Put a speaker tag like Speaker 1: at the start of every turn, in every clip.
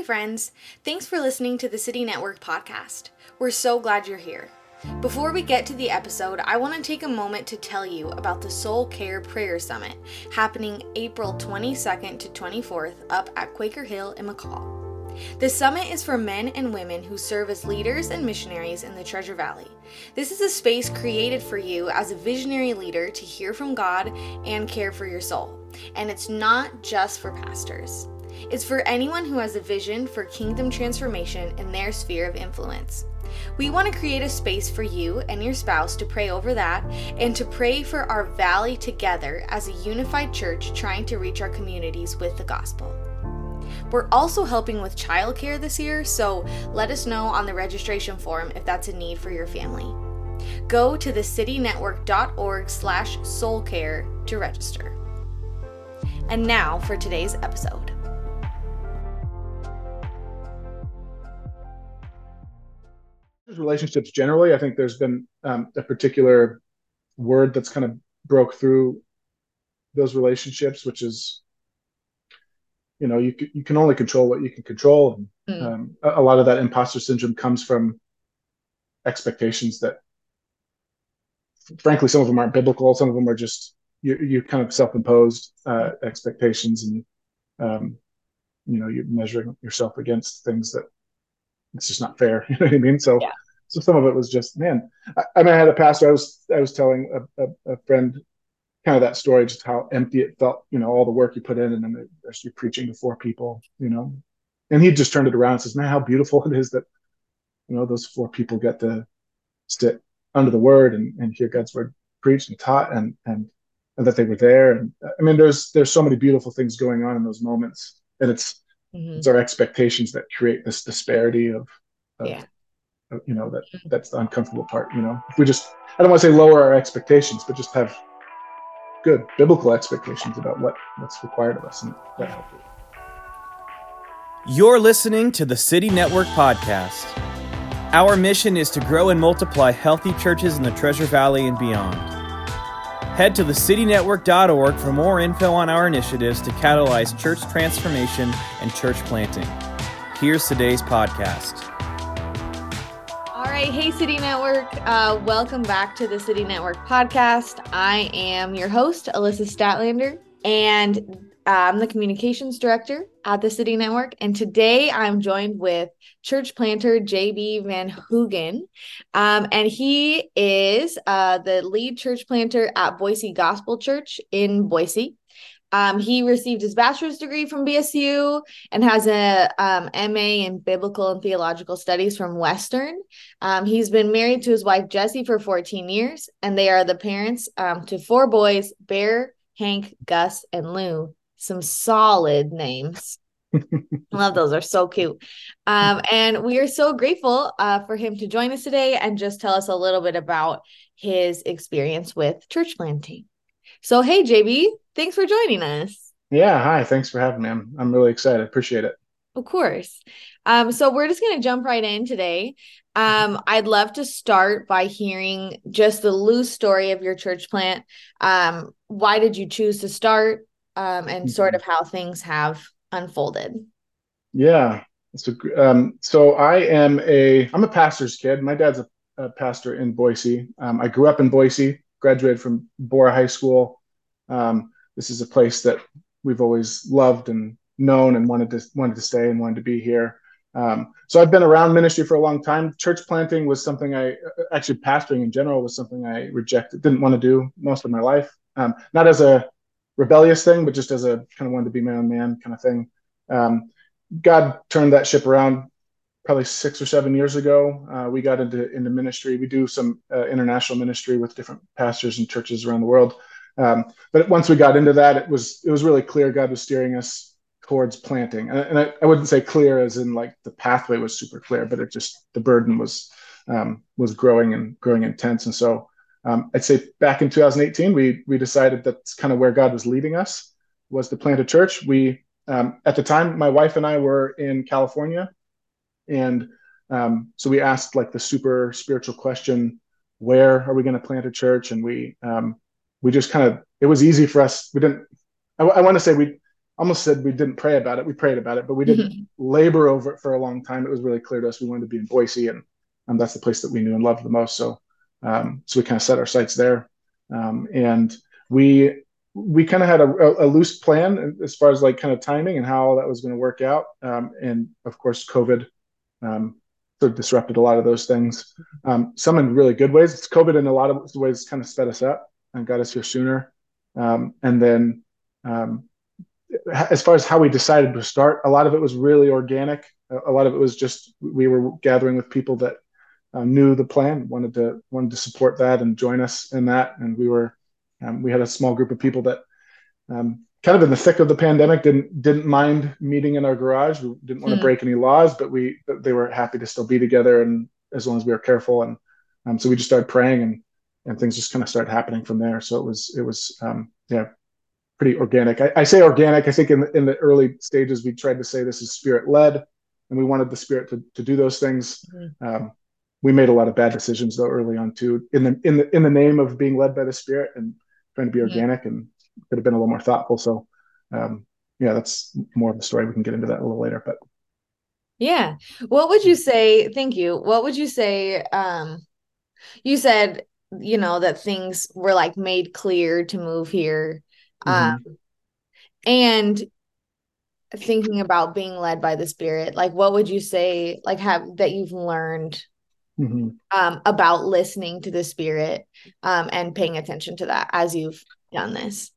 Speaker 1: Hey, friends. Thanks for listening to the City Network podcast. We're so glad you're here. Before we get to the episode, I want to take a moment to tell you about the Soul Care Prayer Summit happening April 22nd to 24th up at Quaker Hill in McCall. The summit is for men and women who serve as leaders and missionaries in the Treasure Valley. This is a space created for you as a visionary leader to hear from God and care for your soul. And it's not just for pastors. It's for anyone who has a vision for kingdom transformation in their sphere of influence. We want to create a space for you and your spouse to pray over that and to pray for our valley together as a unified church trying to reach our communities with the gospel. We're also helping with childcare this year, so let us know on the registration form if that's a need for your family. Go to thecitynetwork.org slash soulcare to register. And now for today's episode.
Speaker 2: Relationships generally i think there's been um, a particular word that's kind of broke through those relationships which is you know you, you can only control what you can control and mm. um, a, a, lot of that imposter syndrome comes from expectations that frankly some of them aren't biblical some of them are just you, you kind of self-imposed uh, expectations and um, you know you're measuring yourself against things that it's just not fair. You know what I mean? So, yeah. so some of it was just, man. I, I, mean, I had a pastor. I was, I was telling a, a, a, friend kind of that story, just how empty it felt. You know, all the work you put in, and then you're preaching to four people. You know, and he just turned it around and says, "Man, how beautiful it is that, you know, those four people get to sit under the Word and, and hear God's Word preached and taught, and and and that they were there. And I mean, there's there's so many beautiful things going on in those moments, and it's Mm-hmm. It's our expectations that create this disparity of, of, yeah. Of, you know, that mm-hmm. that's the uncomfortable part. You know, if we just, I don't want to say lower our expectations, but just have good biblical expectations about what what's required of us, and that helps.
Speaker 3: You're listening to the City Network podcast. Our mission is to grow and multiply healthy churches in the Treasure Valley and beyond. Head to thecitynetwork.org for more info on our initiatives to catalyze church transformation and church planting. Here's today's podcast.
Speaker 1: All right. Hey, City Network. Uh, welcome back to the City Network podcast. I am your host, Alyssa Statlander, and I'm the communications director at the City Network. And today I'm joined with church planter JB Van Hoogen. Um, and he is uh, the lead church planter at Boise Gospel Church in Boise. Um, he received his bachelor's degree from BSU and has a um, MA in biblical and theological studies from Western. Um, he's been married to his wife Jessie for 14 years, and they are the parents um, to four boys Bear, Hank, Gus, and Lou some solid names. Love those are so cute. Um, and we are so grateful uh, for him to join us today and just tell us a little bit about his experience with church planting. So, hey, JB, thanks for joining us.
Speaker 2: Yeah, hi. Thanks for having me. I'm, I'm really excited. Appreciate it.
Speaker 1: Of course. Um, so, we're just going to jump right in today. Um, I'd love to start by hearing just the loose story of your church plant. Um, why did you choose to start? Um, and mm-hmm. sort of how things have unfolded.
Speaker 2: Yeah. So, um, so I am a I'm a pastor's kid. My dad's a, a pastor in Boise. Um, I grew up in Boise, graduated from Borah High School. Um, this is a place that we've always loved and known and wanted to wanted to stay and wanted to be here. Um, so I've been around ministry for a long time. Church planting was something I actually pastoring in general was something I rejected, didn't want to do most of my life. Um, not as a rebellious thing, but just as a kind of wanted to be my own man kind of thing. Um, God turned that ship around probably six or seven years ago. Uh, we got into into ministry. We do some uh, international ministry with different pastors and churches around the world. Um, but once we got into that, it was it was really clear God was steering us towards planting. And, and I, I, wouldn't say clear as in like the pathway was super clear, but it just the burden was um, was growing and growing intense. And so um, I'd say back in 2018, we we decided that's kind of where God was leading us was to plant a church. We um, at the time, my wife and I were in California, and um, so we asked like the super spiritual question, where are we going to plant a church? And we um, we just kind of it was easy for us. We didn't. I, I want to say we almost said we didn't pray about it. We prayed about it, but we didn't mm-hmm. labor over it for a long time. It was really clear to us we wanted to be in Boise, and um, that's the place that we knew and loved the most. So, um, so we kind of set our sights there, um, and we we kind of had a, a, loose plan as far as like kind of timing and how all that was going to work out. Um, and of course, COVID um, sort of disrupted a lot of those things. Um, some in really good ways. It's COVID in a lot of ways kind of sped us up and got us here sooner. and then as far as how we decided to start, a lot of it was really organic. A lot of it was just we were gathering with people that uh, knew the plan, wanted to wanted to support that and join us in that, and we were um, we had a small group of people that um, kind of in the thick of the pandemic didn't didn't mind meeting in our garage. We didn't want to mm. break any laws, but we they were happy to still be together and as long as we were careful. And um, so we just started praying and and things just kind of started happening from there. So it was it was um, yeah pretty organic. I, I, say organic. I think in the, in the early stages we tried to say this is spirit led, and we wanted the spirit to, to do those things. Mm-hmm. Um, we made a lot of bad decisions though early on too, in the in the in the name of being led by the spirit and trying to be organic, and could have been a little more thoughtful. So, um, yeah, that's more of the story. We can get into that a little later, but
Speaker 1: yeah, what would you say? Thank you. What would you say? Um, you said you know that things were like made clear to move here Mm-hmm. Um, and thinking about being led by the spirit, like what would you say, like have that you've learned mm-hmm. um, about listening to the spirit um, and paying attention to that as you've done this?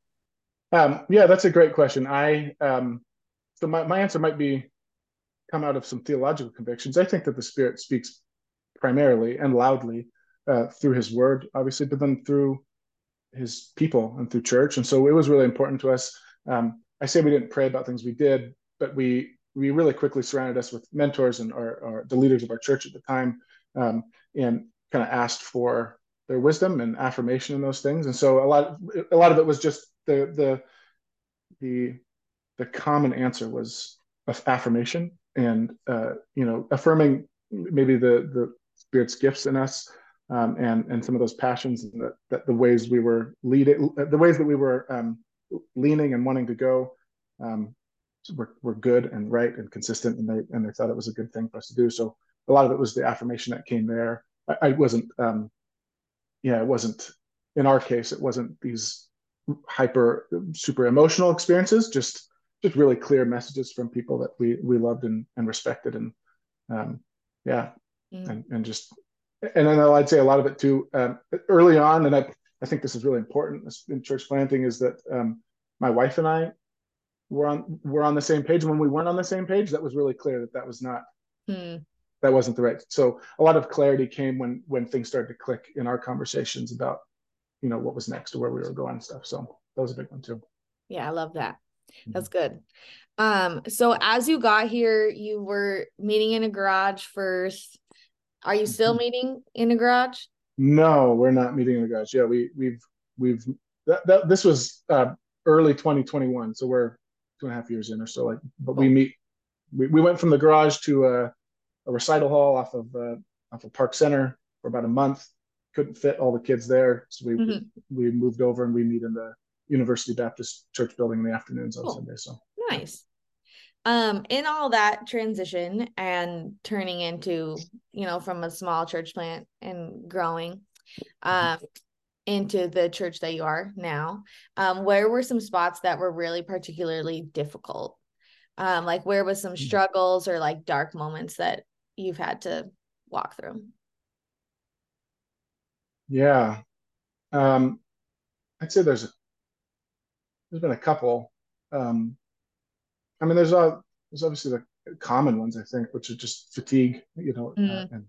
Speaker 2: Um, yeah, that's a great question. I um, so my, my answer might be come out of some theological convictions. I think that the Spirit speaks primarily and loudly uh, through His Word, obviously, but then through his people and through church. And so it was really important to us. Um, I say we didn't pray about things we did, but we we really quickly surrounded us with mentors and our, our the leaders of our church at the time, um, and kind of asked for their wisdom and affirmation in those things. And so a lot a lot of it was just the the the the common answer was affirmation and uh, you know affirming maybe the the spirit's gifts in us um, and and some of those passions and the, the, the ways we were leading, the ways that we were um, leaning and wanting to go, um, were, were good and right and consistent, and they and they thought it was a good thing for us to do. So a lot of it was the affirmation that came there. I, I wasn't, um, yeah, it wasn't. In our case, it wasn't these hyper super emotional experiences. Just just really clear messages from people that we we loved and and respected, and um, yeah, mm. and and just and then I'd say a lot of it too um, early on, and I, I think this is really important in church planting is that um, my wife and I were on were on the same page. When we weren't on the same page, that was really clear that that was not hmm. That wasn't the right. So a lot of clarity came when when things started to click in our conversations about you know what was next or where we were going and stuff. So that was a big one too.
Speaker 1: Yeah, I love that. Mm-hmm. That's good. Um, so as you got here, you were meeting in a garage first are you still mm-hmm. meeting in a garage?
Speaker 2: No, we're not meeting in a garage. Yeah, we we've we've that, that this was uh, early 2021, so we're two and a half years in or so. Like, but we meet. We, we went from the garage to a, a recital hall off of uh, off of Park Center for about a month. Couldn't fit all the kids there, so we mm-hmm. we moved over and we meet in the University Baptist Church building in the afternoons on. Sunday. So
Speaker 1: nice um in all that transition and turning into you know from a small church plant and growing um into the church that you are now um where were some spots that were really particularly difficult um like where was some hmm. struggles or like dark moments that you've had to walk through
Speaker 2: yeah um i'd say there's a, there's been a couple um I mean, there's a there's obviously the common ones I think, which are just fatigue, you know, mm. uh, and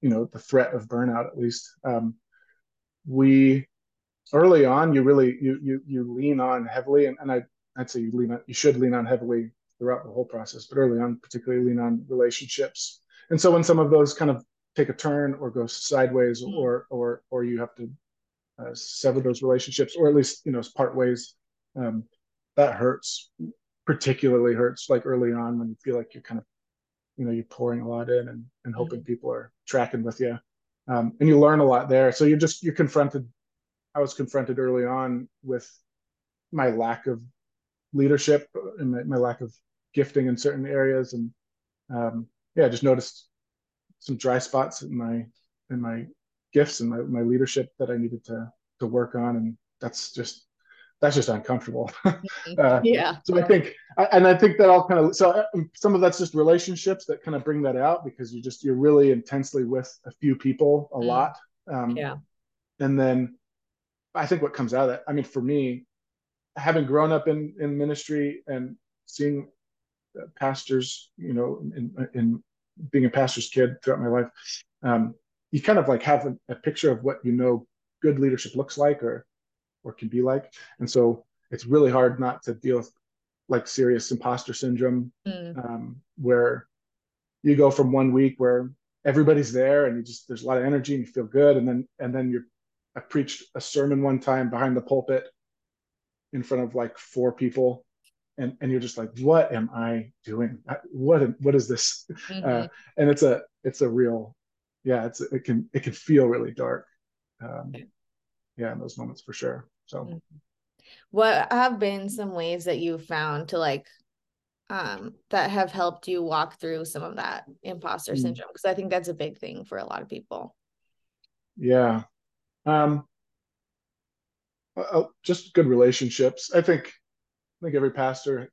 Speaker 2: you know the threat of burnout at least. Um, we early on, you really you you you lean on heavily, and, and I I'd say you lean on you should lean on heavily throughout the whole process, but early on, particularly lean on relationships. And so when some of those kind of take a turn or go sideways, mm. or or or you have to uh, sever those relationships, or at least you know part ways, um, that hurts particularly hurts like early on when you feel like you're kind of you know you're pouring a lot in and, and hoping mm-hmm. people are tracking with you um, and you learn a lot there so you're just you're confronted i was confronted early on with my lack of leadership and my, my, lack of gifting in certain areas, and um, yeah, I just noticed some dry spots in my in my gifts and my, my leadership that I needed to to work on, and that's just that's just uncomfortable.
Speaker 1: Mm-hmm. uh, yeah.
Speaker 2: So I think, and I think that all kind of so um, some of that's just relationships that kind of bring that out because you just you're really intensely with a few people a mm. lot.
Speaker 1: Um, yeah.
Speaker 2: And then I think what comes out of that, I mean, for me, having grown up in in ministry and seeing pastors, you know, in, in being a pastor's kid throughout my life, um, you kind of like have a, a picture of what you know good leadership looks like or or can be like. And so it's really hard not to deal with like serious imposter syndrome, mm. um, where you go from one week where everybody's there and you just there's a lot of energy and you feel good, and then and then you're I preached a sermon one time behind the pulpit in front of like four people. And, and you're just like, what am I doing? What what is this? Mm-hmm. Uh, and it's a it's a real, yeah. It's it can it can feel really dark. Um, yeah in those moments for sure so mm-hmm.
Speaker 1: what have been some ways that you found to like um that have helped you walk through some of that imposter mm-hmm. syndrome because i think that's a big thing for a lot of people
Speaker 2: yeah um uh, just good relationships i think i think every pastor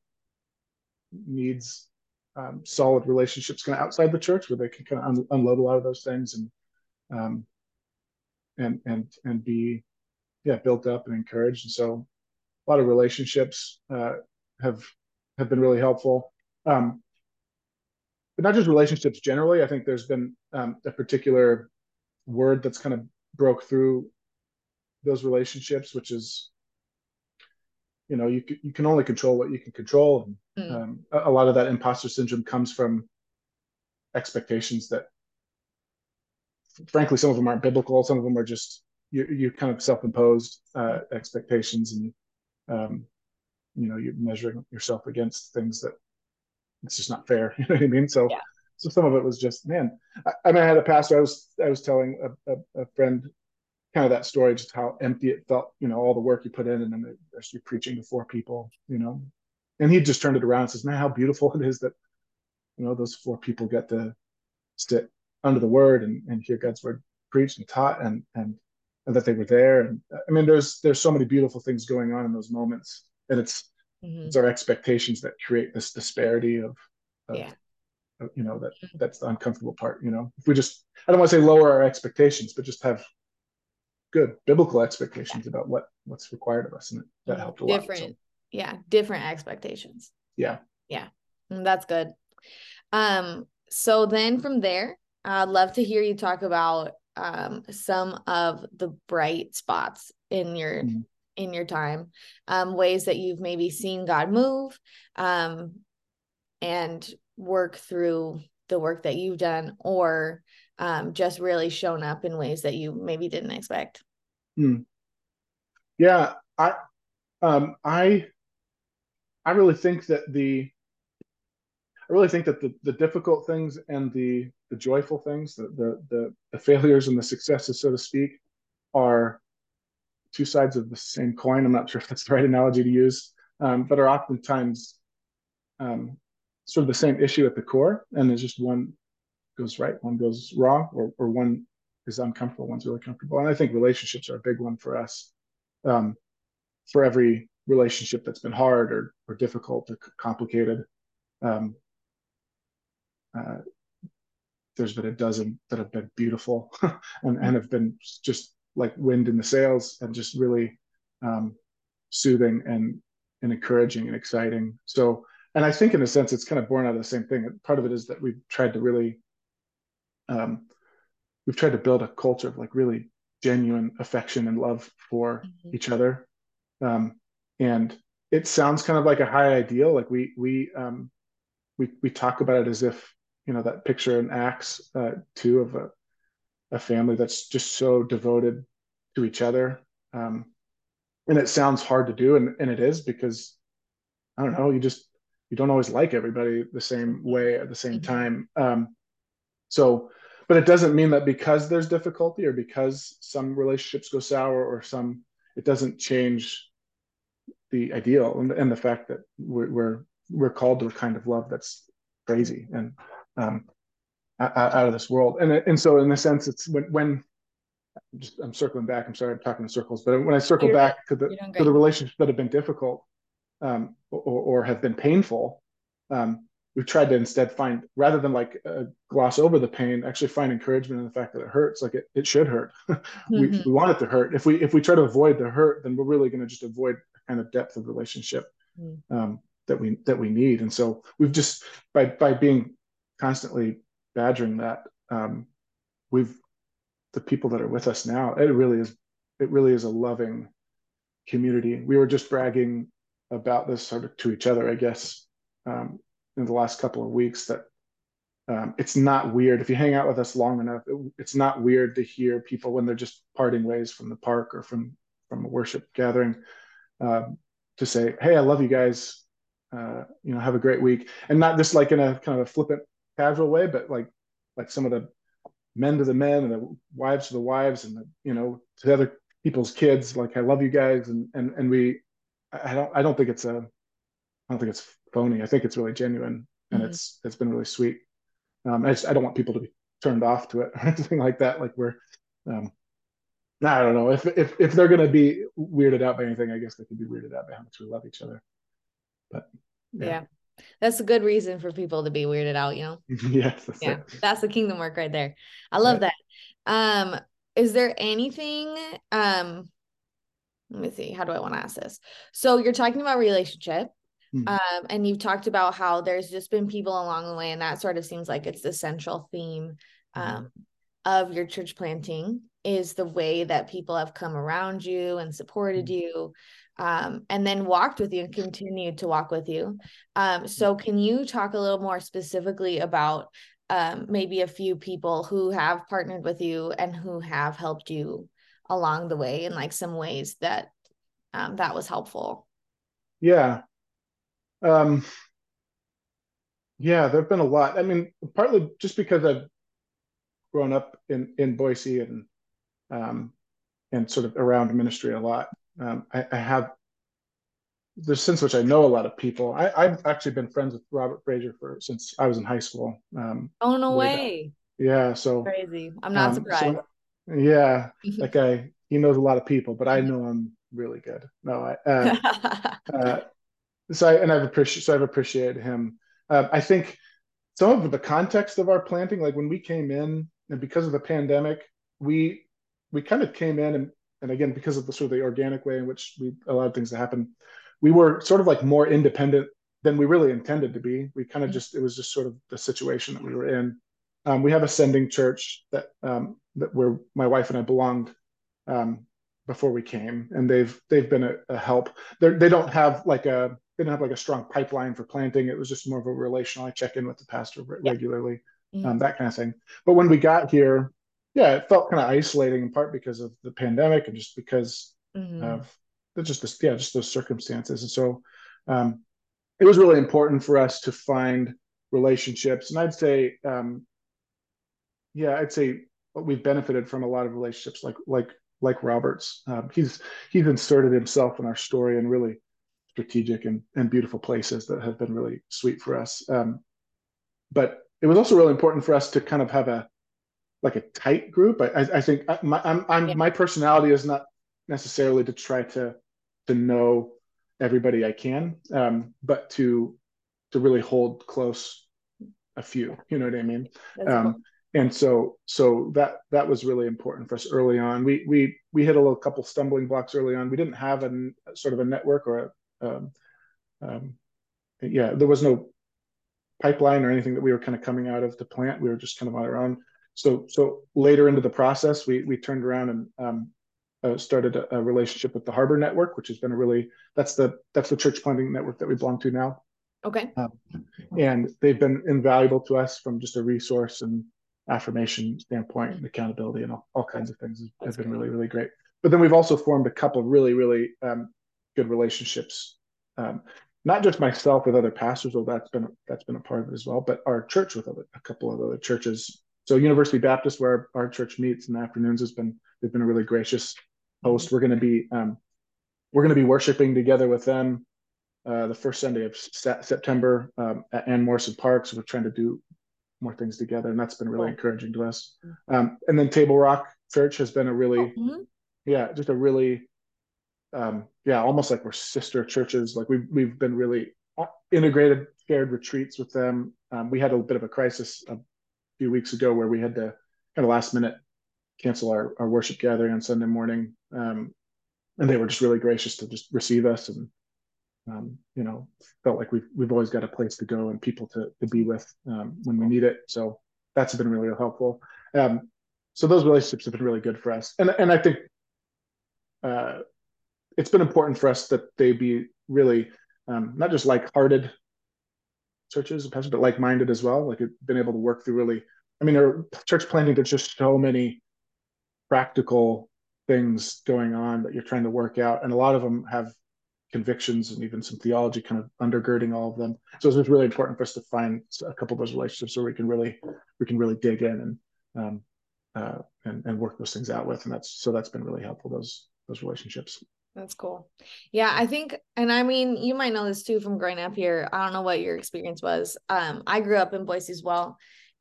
Speaker 2: needs um, solid relationships kind of outside the church where they can kind of un- unload a lot of those things and um, and and and be yeah built up and encouraged. And so a lot of relationships uh, have have been really helpful. Um, but not just relationships generally. I think there's been um, a particular word that's kind of broke through those relationships which is you know you, you can only control what you can control and mm. um, a, a lot of that imposter syndrome comes from expectations that frankly some of them aren't biblical some of them are just you you kind of self-imposed uh, expectations and um, you know you're measuring yourself against things that it's just not fair you know what i mean so
Speaker 1: yeah.
Speaker 2: so some of it was just man I, I, mean i had a pastor i was i was telling a, a, a, friend kind of that story just how empty it felt you know all the work you put in and then there's you're preaching to four people you know and he just turned it around and says man how beautiful it is that you know those four people get to sit under the word and, and hear god's word preached and taught and and and that they were there. And I mean, there's there's so many beautiful things going on in those moments, and it's mm-hmm. it's our expectations that create this disparity of, of,
Speaker 1: yeah.
Speaker 2: You know that that's the uncomfortable part. You know, if we just I don't want to say lower our expectations, but just have good biblical expectations yeah. about what what's required of us, and that helped a
Speaker 1: lot. Different,
Speaker 2: so.
Speaker 1: yeah, different expectations.
Speaker 2: Yeah,
Speaker 1: yeah, mm, that's good. Um, so then from there, I'd love to hear you talk about um, some of the bright spots in your mm-hmm. in your time um, ways that you've maybe seen god move um, and work through the work that you've done or um, just really shown up in ways that you maybe didn't expect
Speaker 2: mm. yeah i um i i really think that the I really think that the, the difficult things and the the joyful things, the, the the the failures and the successes, so to speak, are two sides of the same coin. I'm not sure if that's the right analogy to use, um, but are oftentimes um, sort of the same issue at the core, and there's just one goes right, one goes wrong, or or one is uncomfortable, one's really comfortable. And I think relationships are a big one for us. Um, for every relationship that's been hard or or difficult or complicated, um, uh, there's been a dozen that have been beautiful and, and have been just like wind in the sails and just really um, soothing and and encouraging and exciting. So, and I think in a sense, it's kind of born out of the same thing. Part of it is that we've tried to really, um, we've tried to build a culture of like really genuine affection and love for mm-hmm. each other. Um, and it sounds kind of like a high ideal. Like we we um, we we talk about it as if you know that picture in Acts uh, two of a, a family that's just so devoted to each other. Um, and it sounds hard to do, and, and it is because I don't know, you just you don't always like everybody the same way at the same mm-hmm. time. Um, so, but it doesn't mean that because there's difficulty or because some relationships go sour or some, it doesn't change the ideal and, and the fact that we're, we're we're called to a kind of love that's crazy and um, out of this world. And and so in a sense, it's when when I'm just I'm circling back. I'm sorry, I'm talking in circles, but when I circle back to the to the relationships that have been difficult um, or, or have been painful, um, we've tried to instead find rather than like uh, gloss over the pain, actually find encouragement in the fact that it hurts. Like it, it should hurt. we, mm-hmm. we want it to hurt. If we if we try to avoid the hurt, then we're really going to just avoid a kind of depth of relationship mm. um, that we that we need. And so we've just by by being constantly badgering that, um, we've the people that are with us now. It really is it really is a loving community. We were just bragging about this sort of to each other, I guess, um, in the last couple of weeks that um, it's not weird if you hang out with us long enough. It, it's not weird to hear people when they're just parting ways from the park or from from a worship gathering um, to say, "Hey, I love you guys. Uh, you know, have a great week," and not just like in a kind of a flippant, casual way, but like like some of the men to the men and the wives to the wives and the you know to the other people's kids. Like, I love you guys, and and and we. I don't. I don't think it's a. I don't think it's phony. I think it's really genuine, and mm-hmm. it's it's been really sweet. Um, I just I don't want people to be turned off to it or anything like that. Like we're, um, I don't know if if if they're gonna be weirded out by anything, I guess they could be weirded out by how much we love each other. But
Speaker 1: yeah. yeah. That's a good reason for people to be weirded out, you know?
Speaker 2: yes.
Speaker 1: That's yeah. It. That's the kingdom work right there. I love that. Um, is there anything um let me see, how do I want to ask this? So you're talking about relationship Mm-hmm. Um, and you've talked about how there's just been people along the way, and that sort of seems like it's the central theme mm-hmm. um, mm-hmm. of your church planting is the way that people have come around you and supported mm-hmm. you, um, and then walked with you and continued to walk with you. Um, so, mm-hmm. can you talk a little more specifically about um, maybe a few people who have partnered with you and who have helped you along the way in like some ways that um, that was helpful?
Speaker 2: Yeah, um, yeah, there've been a lot. I mean, partly just because I've grown up in in Boise and um, and sort of around ministry a lot. Um, I, I have the sense which I know a lot of people. I, have actually been friends with Robert Frazier for since I was in high school. Um,
Speaker 1: oh no way!
Speaker 2: Yeah, so
Speaker 1: crazy. I'm not um, surprised.
Speaker 2: So, yeah, that guy he knows a lot of people, but I know him really good. No, I, uh, uh, so I, and I've appreciated so I've appreciated him. Uh, I think some of the context of our planting, like when we came in, and because of the pandemic, we we kind of came in and and again because of the sort of the organic way in which we allowed things to happen, we were sort of like more independent than we really intended to be. We kind of just it was just sort of the situation that we were in. Um, we have a sending church that um, that where my wife and I belonged um, before we came, and they've they've been a, a help. They're, they don't have like a didn't have like a strong pipeline for planting. It was just more of a relational. I check in with the pastor regularly, mm-hmm. um, that kind of thing. But when we got here, yeah, it felt kind of isolating in part because of the pandemic and just because mm-hmm. of just this, yeah, just those circumstances. And so um, it was really important for us to find relationships. And I'd say, um, yeah, I'd say we've benefited from a lot of relationships like like like Robert's. Um, he's he's inserted himself in our story and really strategic and, and beautiful places that have been really sweet for us. Um, but it was also really important for us to kind of have a like a tight group. I, I think my I'm, I'm yeah. my personality is not necessarily to try to to know everybody I can, um, but to to really hold close a few. You know what I mean? Um, cool. And so so that that was really important for us early on. We we we hit a little couple stumbling blocks early on. We didn't have a sort of a network or a, um, um, yeah, there was no pipeline or anything that we were kind of coming out of the plant. We were just kind of on our own. So, so later into the process, we we turned around and um, uh, started a, a, relationship with the Harbor Network, which has been a really that's the that's the church planting network that we belong to now.
Speaker 1: Okay.
Speaker 2: Um, and they've been invaluable to us from just a resource and affirmation standpoint and accountability and all, all kinds of things has been really really great. But then we've also formed a couple of really really um, good relationships. Um, not just myself with other pastors, though that's been that's been a part of it as well, but our church with other, a couple of other churches. So University Baptist, where our, our church meets in the afternoons, has been they've been a really gracious host. We're going to be um, we're going to be worshiping together with them uh, the first Sunday of September um, at Ann Morrison Park. So we're trying to do more things together, and that's been really cool. encouraging to us. Um, and then Table Rock Church has been a really, oh, mm-hmm. yeah, just a really, um, yeah, almost like we're sister churches. Like we've we've been really uh, integrated, shared retreats with them. Um, we had a bit of a crisis a few weeks ago where we had to kind of last minute cancel our, our worship gathering on Sunday morning. Um, and they were just really gracious to just receive us and um, you know felt like we've we've always got a place to go and people to to be with um, when we need it. So that's been really helpful. Um, so those relationships have been really good for us, and and I think uh, it's been important for us that they be really um, not just like-hearted churches, pastors, but like-minded as well. Like been able to work through really. I mean, church planting. There's just so many practical things going on that you're trying to work out, and a lot of them have convictions and even some theology kind of undergirding all of them. So it's really important for us to find a couple of those relationships where we can really we can really dig in and um, uh, and and work those things out with, and that's so that's been really helpful those those relationships.
Speaker 1: That's cool. Yeah, I think, and I mean, you might know this too from growing up here. I don't know what your experience was. Um, I grew up in Boise as well,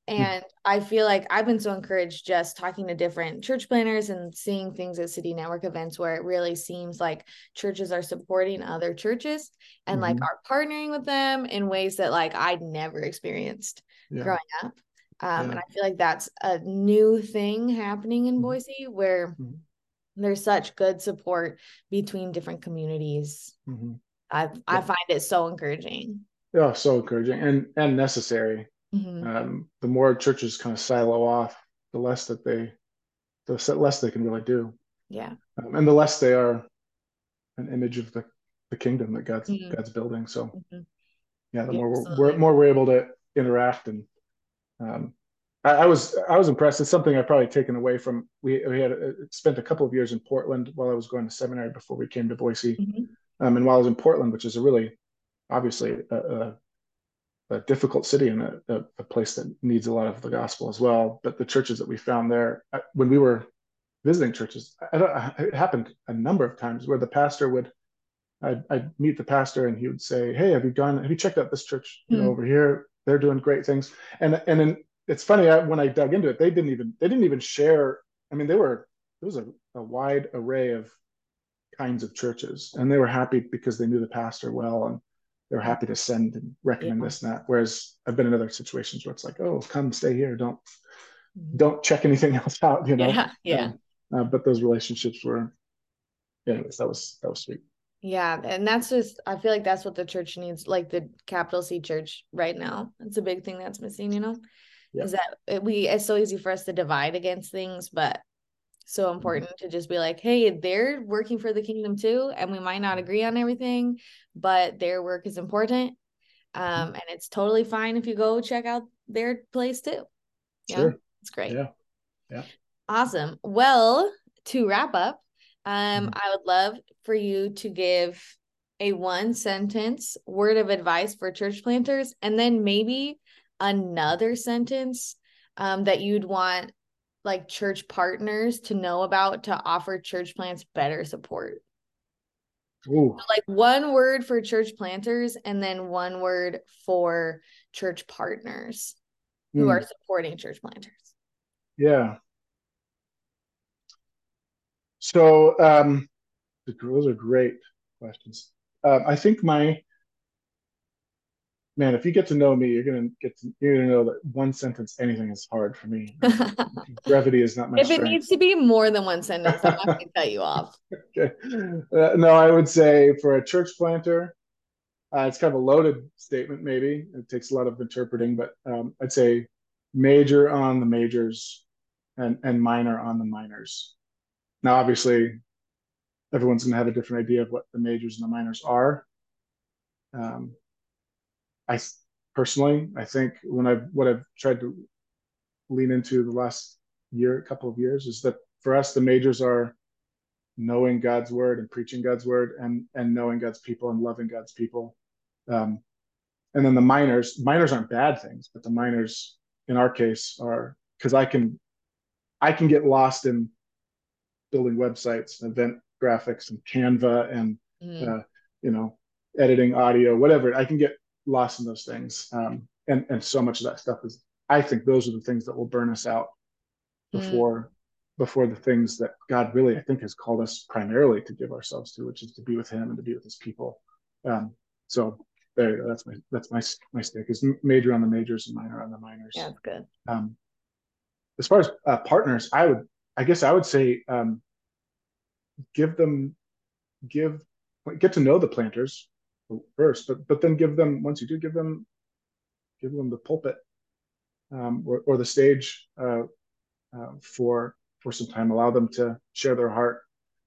Speaker 1: Hmm. And I feel like I've been so encouraged just talking to different church planners and seeing things at City Network events where it really seems like churches are supporting other churches and mm-hmm. like are partnering with them in ways that like I'd never experienced yeah. growing up. Um, yeah. And I feel like that's a new thing happening in mm-hmm. Boise where mm-hmm. There's such good support between different communities. Mm-hmm. I yeah. I find it so encouraging.
Speaker 2: Yeah, so encouraging and and necessary Mm-hmm. Um, the more churches kind of silo off, the less that they, the less they can really do.
Speaker 1: Yeah.
Speaker 2: Um, and the less they are an image of the, the kingdom that God's mm-hmm. God's building. So, mm-hmm. yeah, the yeah, more we're, we're, more we're able to interact and um, I, I, was I was impressed. It's something I've probably taken away from. We we had uh, spent a couple of years in Portland while I was going to seminary before we came to Boise. Mm-hmm. Um, and while I was in Portland, which is a really obviously a, a a difficult city and a, a, place that needs a lot of the gospel as well. But the churches that we found there, when we were visiting churches, it happened a number of times where the pastor would, I'd, I'd, meet the pastor and he would say, "Hey, have you gone? Have you checked out this church you know, hmm. over here? They're doing great things." And and then it's funny I, when I dug into it, they didn't even they didn't even share. I mean, they were it was a, a wide array of kinds of churches, and they were happy because they knew the pastor well and they were happy to send and recommend yeah. this and that. Whereas I've been in other situations where it's like, oh, come stay here. Don't mm-hmm. don't check anything else out. You know.
Speaker 1: Yeah. Yeah. Um,
Speaker 2: uh, but those relationships were, anyways, that was that was sweet.
Speaker 1: Yeah, and that's just I feel like that's what the church needs, like the capital C church right now. It's a big thing that's missing, you know. Yeah. Is that we it's so easy for us to divide against things, but so mm-hmm. important to just be like, hey, they're working for the kingdom too, and we might not agree on everything, but their work is important. Mm-hmm. Um, and it's totally fine if you go check out their place too. Yeah, sure. it's great.
Speaker 2: Yeah. Yeah.
Speaker 1: Awesome. Well, to wrap up, um, mm-hmm. I would love for you to give a one sentence word of advice for church planters and then maybe another sentence um, that you'd want like church partners to know about to offer church plants better support? Like one word for church planters and then one word for church partners who mm. are supporting church planters.
Speaker 2: Yeah. So um, those are great questions. Uh, I think my man, if you get to know me, you're gonna get to, you're gonna know that one sentence anything is hard for me. Brevity is not my.
Speaker 1: If strength. it needs to be more than one sentence, I'm not gonna cut you off.
Speaker 2: Okay. Uh, no, I would say for a church planter, uh, it's kind of a loaded statement. Maybe it takes a lot of interpreting, but um, I'd say major on the majors and and minor on the minors. Now, obviously, everyone's gonna have a different idea of what the majors and the minors are. Um, I personally, I think when I've what I've tried to lean into the last year, couple of years, is that for us the majors are knowing God's word and preaching God's word and and knowing God's people and loving God's people. Um, and then the minors, minors aren't bad things, but the minors in our case are because I can I can get lost in building websites, event graphics, and Canva and mm-hmm. uh, you know, editing audio, whatever. I can get lost in those things. Um, and, and so much of that stuff is, I think those are the things that will burn us out mm. before, mm. before the things that God really, I think has called us primarily to give ourselves to, which is to be with him and to be with his people. Um, so there you go. That's my, that's my, my stick is major on the majors and minor on the minors.
Speaker 1: Yeah, that's good.
Speaker 2: Um, as far as uh, partners, I would, I guess I would say, um, give them, give, get to know the planters first, but but then give them once you do give them give them the pulpit um, or, or the stage uh, uh, for for some time. Allow them to share their heart.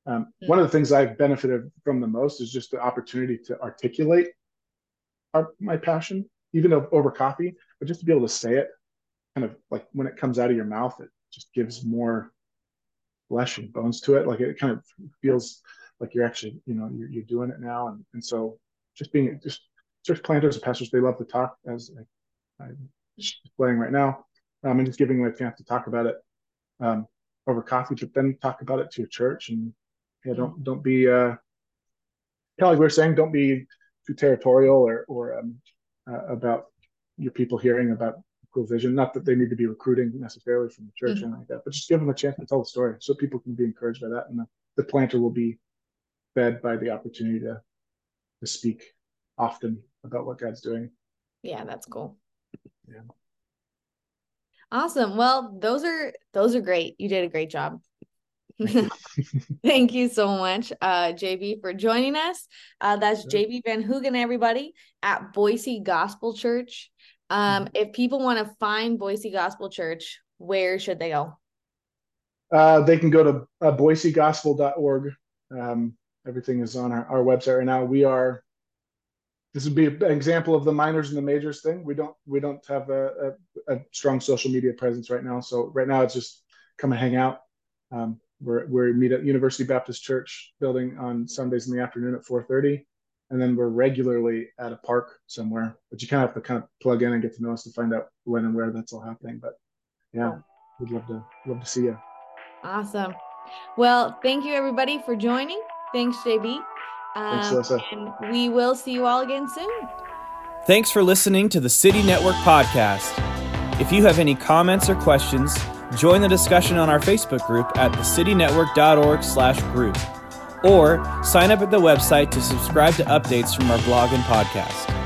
Speaker 2: Um, mm-hmm. One of the things I've benefited from the most is just the opportunity to articulate our, my passion, even over coffee, but just to be able to say it, kind of like when it comes out of your mouth, it just gives more flesh and bones to it. Like it kind of feels like you're actually, you know, you're, you're doing it now. And, and so just being just church planters and pastors, they love to talk as I, am playing right now. Um, and just giving them a chance to talk about it um, over coffee, but then talk about it to your church and yeah, don't don't be uh, kind of like we are saying, don't be too territorial or or um, uh, about your people hearing about cool vision. Not that they need to be recruiting necessarily from the church mm-hmm. or like that, but just give them a chance to tell the story so people can be encouraged by that, and the, the planter will be fed by the opportunity to to speak often about what God's doing.
Speaker 1: Yeah, that's cool.
Speaker 2: Yeah.
Speaker 1: Awesome. Well, those are those are great. You did a great job. Thank you so much, uh, JB, for joining us. Uh, that's JB Van Hoogen, everybody, at Boise Gospel Church. Um, mm-hmm. If people want to find Boise Gospel Church, where should they go?
Speaker 2: Uh, they can go to uh, boisegospel.org. Um, everything is on our, our website right now. We are this would be an example of the minors and the majors thing. We don't we don't have a, a, a strong social media presence right now. So right now it's just come and hang out. Um, we're we're meet at University Baptist Church building on Sundays in the afternoon at 4:30, and then we're regularly at a park somewhere. But you kind of have to kind of plug in and get to know us to find out when and where that's all happening. But yeah, we'd love to love to see you.
Speaker 1: Awesome. Well, thank you everybody for joining. Thanks, JB. Um, Thanks, Alyssa. And we will see you all again soon.
Speaker 3: Thanks for listening to the City Network podcast. If you have any comments or questions, join the discussion on our Facebook group at thecitynetwork.org slash group or sign up at the website to subscribe to updates from our blog and podcast.